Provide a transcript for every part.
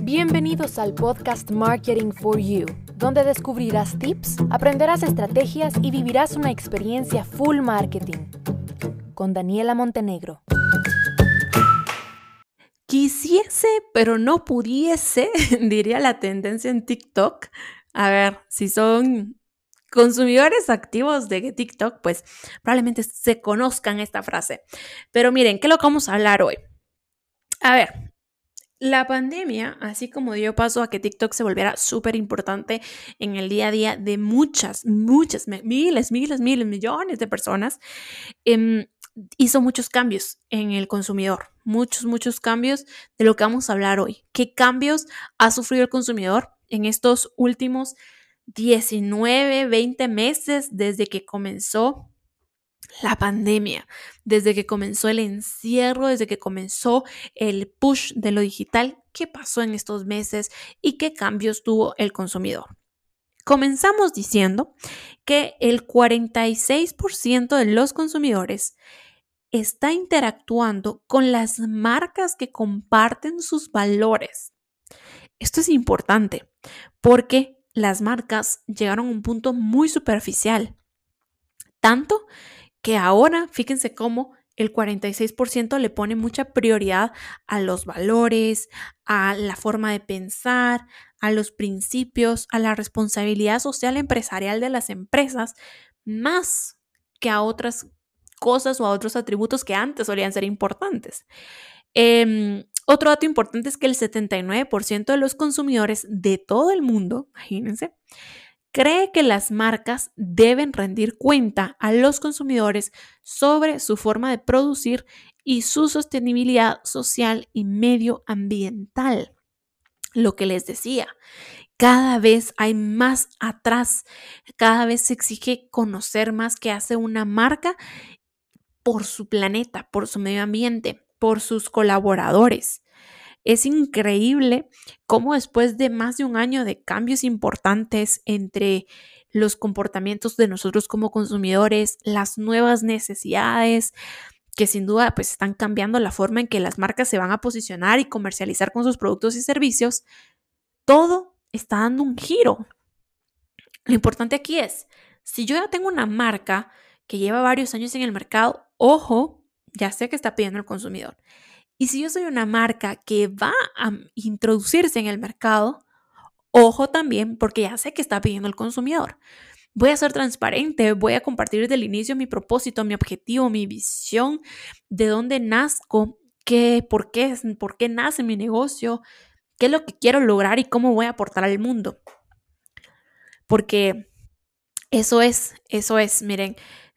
Bienvenidos al podcast Marketing for You, donde descubrirás tips, aprenderás estrategias y vivirás una experiencia full marketing. Con Daniela Montenegro. Quisiese, pero no pudiese, diría la tendencia en TikTok. A ver, si son consumidores activos de TikTok, pues probablemente se conozcan esta frase. Pero miren, ¿qué es lo que vamos a hablar hoy? A ver, la pandemia, así como dio paso a que TikTok se volviera súper importante en el día a día de muchas, muchas, miles, miles, miles, millones de personas, em, hizo muchos cambios en el consumidor, muchos, muchos cambios de lo que vamos a hablar hoy. ¿Qué cambios ha sufrido el consumidor en estos últimos 19, 20 meses desde que comenzó la pandemia, desde que comenzó el encierro, desde que comenzó el push de lo digital, qué pasó en estos meses y qué cambios tuvo el consumidor. Comenzamos diciendo que el 46% de los consumidores está interactuando con las marcas que comparten sus valores. Esto es importante porque las marcas llegaron a un punto muy superficial, tanto ahora, fíjense cómo el 46% le pone mucha prioridad a los valores, a la forma de pensar, a los principios, a la responsabilidad social empresarial de las empresas, más que a otras cosas o a otros atributos que antes solían ser importantes. Em, otro dato importante es que el 79% de los consumidores de todo el mundo, imagínense, cree que las marcas deben rendir cuenta a los consumidores sobre su forma de producir y su sostenibilidad social y medioambiental. Lo que les decía, cada vez hay más atrás, cada vez se exige conocer más qué hace una marca por su planeta, por su medio ambiente, por sus colaboradores. Es increíble cómo después de más de un año de cambios importantes entre los comportamientos de nosotros como consumidores, las nuevas necesidades, que sin duda pues están cambiando la forma en que las marcas se van a posicionar y comercializar con sus productos y servicios, todo está dando un giro. Lo importante aquí es, si yo ya tengo una marca que lleva varios años en el mercado, ojo, ya sé que está pidiendo el consumidor. Y si yo soy una marca que va a introducirse en el mercado, ojo también porque ya sé que está pidiendo el consumidor. Voy a ser transparente, voy a compartir desde el inicio mi propósito, mi objetivo, mi visión, de dónde nazco, qué, por qué, por qué nace mi negocio, qué es lo que quiero lograr y cómo voy a aportar al mundo. Porque eso es, eso es, miren,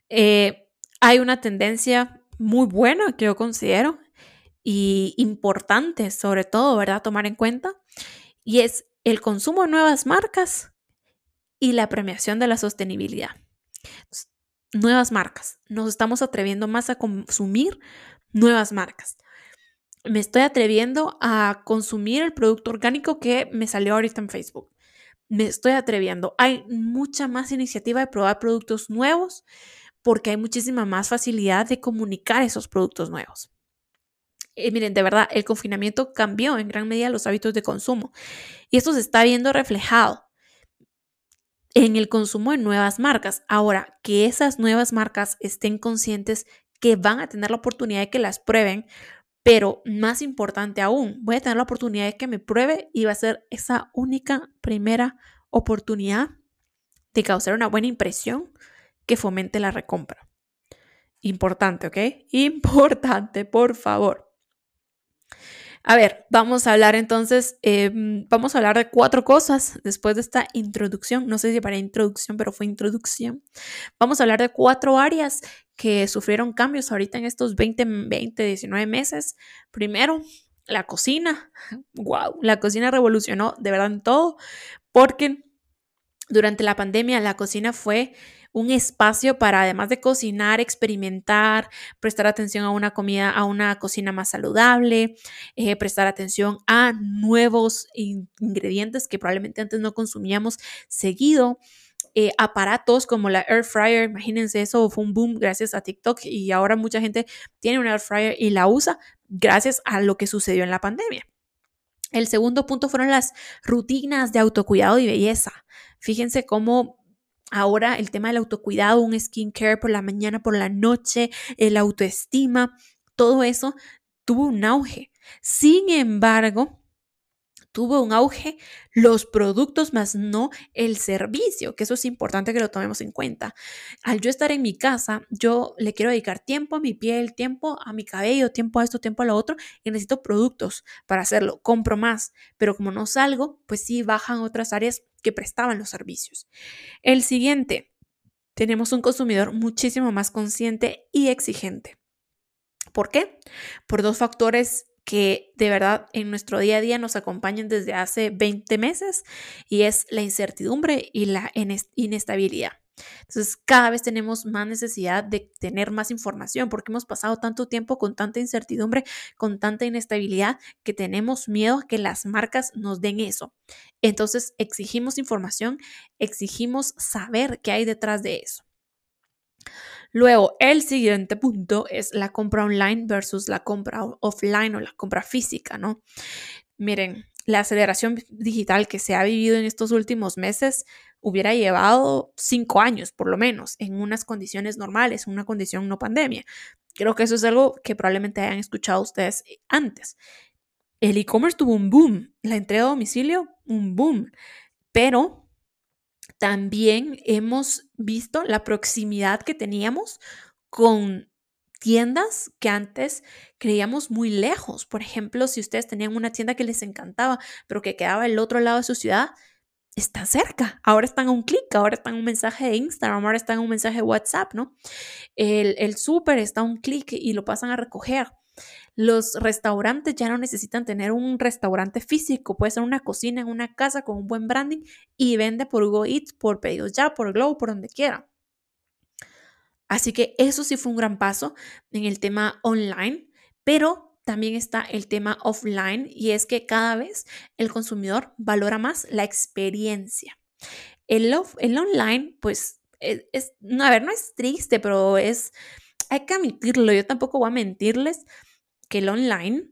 eh, hay una tendencia muy buena que yo considero y importante, sobre todo, ¿verdad? Tomar en cuenta. Y es el consumo de nuevas marcas y la premiación de la sostenibilidad. nuevas marcas. Nos estamos atreviendo más a consumir nuevas marcas. Me estoy atreviendo a consumir el producto orgánico que me salió ahorita en Facebook. Me estoy atreviendo. Hay mucha más iniciativa de probar productos nuevos porque hay muchísima más facilidad de comunicar esos productos nuevos. Eh, miren, de verdad, el confinamiento cambió en gran medida los hábitos de consumo y esto se está viendo reflejado en el consumo de nuevas marcas. Ahora, que esas nuevas marcas estén conscientes que van a tener la oportunidad de que las prueben, pero más importante aún, voy a tener la oportunidad de que me pruebe y va a ser esa única primera oportunidad de causar una buena impresión que fomente la recompra. Importante, ¿ok? Importante, por favor. A ver, vamos a hablar entonces, em, vamos a hablar de cuatro cosas después de esta introducción. No sé si para introducción, pero fue introducción. Vamos a hablar de cuatro áreas que sufrieron cambios ahorita en estos 20, 20 19 meses. Primero, la cocina. Wow, la cocina revolucionó de verdad en todo, porque durante la pandemia la cocina fue un espacio para, además de cocinar, experimentar, prestar atención a una comida, a una cocina más saludable, eh, prestar atención a nuevos ingredientes que probablemente antes no consumíamos seguido. Eh, aparatos como la air fryer, imagínense eso, fue un boom gracias a TikTok y ahora mucha gente tiene una air fryer y la usa gracias a lo que sucedió en la pandemia. El segundo punto fueron las rutinas de autocuidado y belleza. Fíjense cómo ahora el tema del autocuidado, un skincare por la mañana, por la noche, el autoestima, todo eso tuvo un auge. Sin embargo, tuvo un auge los productos más no el servicio, que eso es importante que lo tomemos en cuenta. Al yo estar en mi casa, yo le quiero dedicar tiempo a mi piel, tiempo a mi cabello, tiempo a esto, tiempo a lo otro y necesito productos para hacerlo. Compro más, pero como no salgo, pues sí bajan otras áreas que prestaban los servicios. El siguiente, tenemos un consumidor muchísimo más consciente y exigente. ¿Por qué? Por dos factores que de verdad en nuestro día a día nos acompañan desde hace 20 meses y es la incertidumbre y la inestabilidad. Entonces, cada vez tenemos más necesidad de tener más información porque hemos pasado tanto tiempo con tanta incertidumbre, con tanta inestabilidad, que tenemos miedo a que las marcas nos den eso. Entonces, exigimos información, exigimos saber qué hay detrás de eso. Luego, el siguiente punto es la compra online versus la compra offline o la compra física, ¿no? Miren, la aceleración digital que se ha vivido en estos últimos meses hubiera llevado cinco años, por lo menos, en unas condiciones normales, una condición no pandemia. Creo que eso es algo que probablemente hayan escuchado ustedes antes. El e-commerce tuvo un boom, la entrega a domicilio, un boom, pero también hemos visto la proximidad que teníamos con tiendas que antes creíamos muy lejos. Por ejemplo, si ustedes tenían una tienda que les encantaba, pero que quedaba al otro lado de su ciudad, está cerca. Ahora están a un clic, ahora están a un mensaje de Instagram, ahora están a un mensaje de WhatsApp, ¿no? El, el súper está a un clic y lo pasan a recoger. Los restaurantes ya no necesitan tener un restaurante físico, puede ser una cocina en una casa con un buen branding y vende por Google Eats, por pedidos ya, por Globo, por donde quiera. Así que eso sí fue un gran paso en el tema online, pero también está el tema offline y es que cada vez el consumidor valora más la experiencia. El, online, pues, es, es, a ver, no es triste, pero es, hay que admitirlo, yo tampoco voy a mentirles, que el online,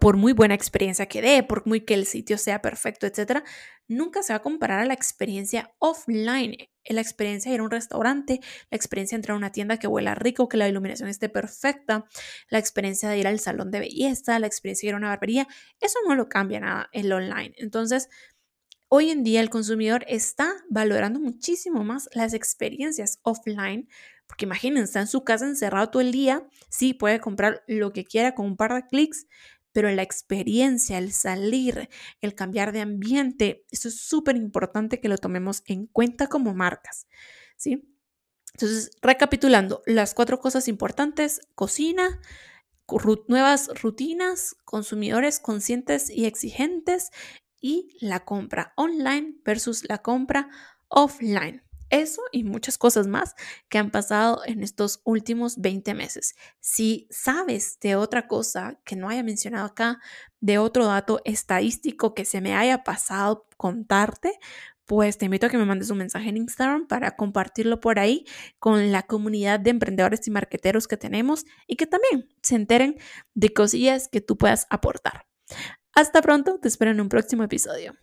por muy buena experiencia que dé, por muy que el sitio sea perfecto, etcétera, nunca se va a comparar a la experiencia offline. La experiencia de ir a un restaurante, la experiencia de entrar a una tienda que huela rico, que la iluminación esté perfecta, la experiencia de ir al salón de belleza, la experiencia de ir a una barbería, eso no lo cambia nada el online. Entonces, hoy en día el consumidor está valorando muchísimo más las experiencias offline porque imagínense, está en su casa encerrado todo el día, sí, puede comprar lo que quiera con un par de clics, pero la experiencia, el salir, el cambiar de ambiente, eso es súper importante que lo tomemos en cuenta como marcas, ¿sí? Entonces, recapitulando, las cuatro cosas importantes, cocina, nuevas rutinas, consumidores conscientes y exigentes y la compra online versus la compra offline. Eso y muchas cosas más que han pasado en estos últimos 20 meses. Si sabes de otra cosa que no haya mencionado acá, de otro dato estadístico que se me haya pasado contarte, pues te invito a que me mandes un mensaje en Instagram para compartirlo por ahí con la comunidad de emprendedores y marqueteros que tenemos y que también se enteren de cosillas que tú puedas aportar. Hasta pronto, te espero en un próximo episodio.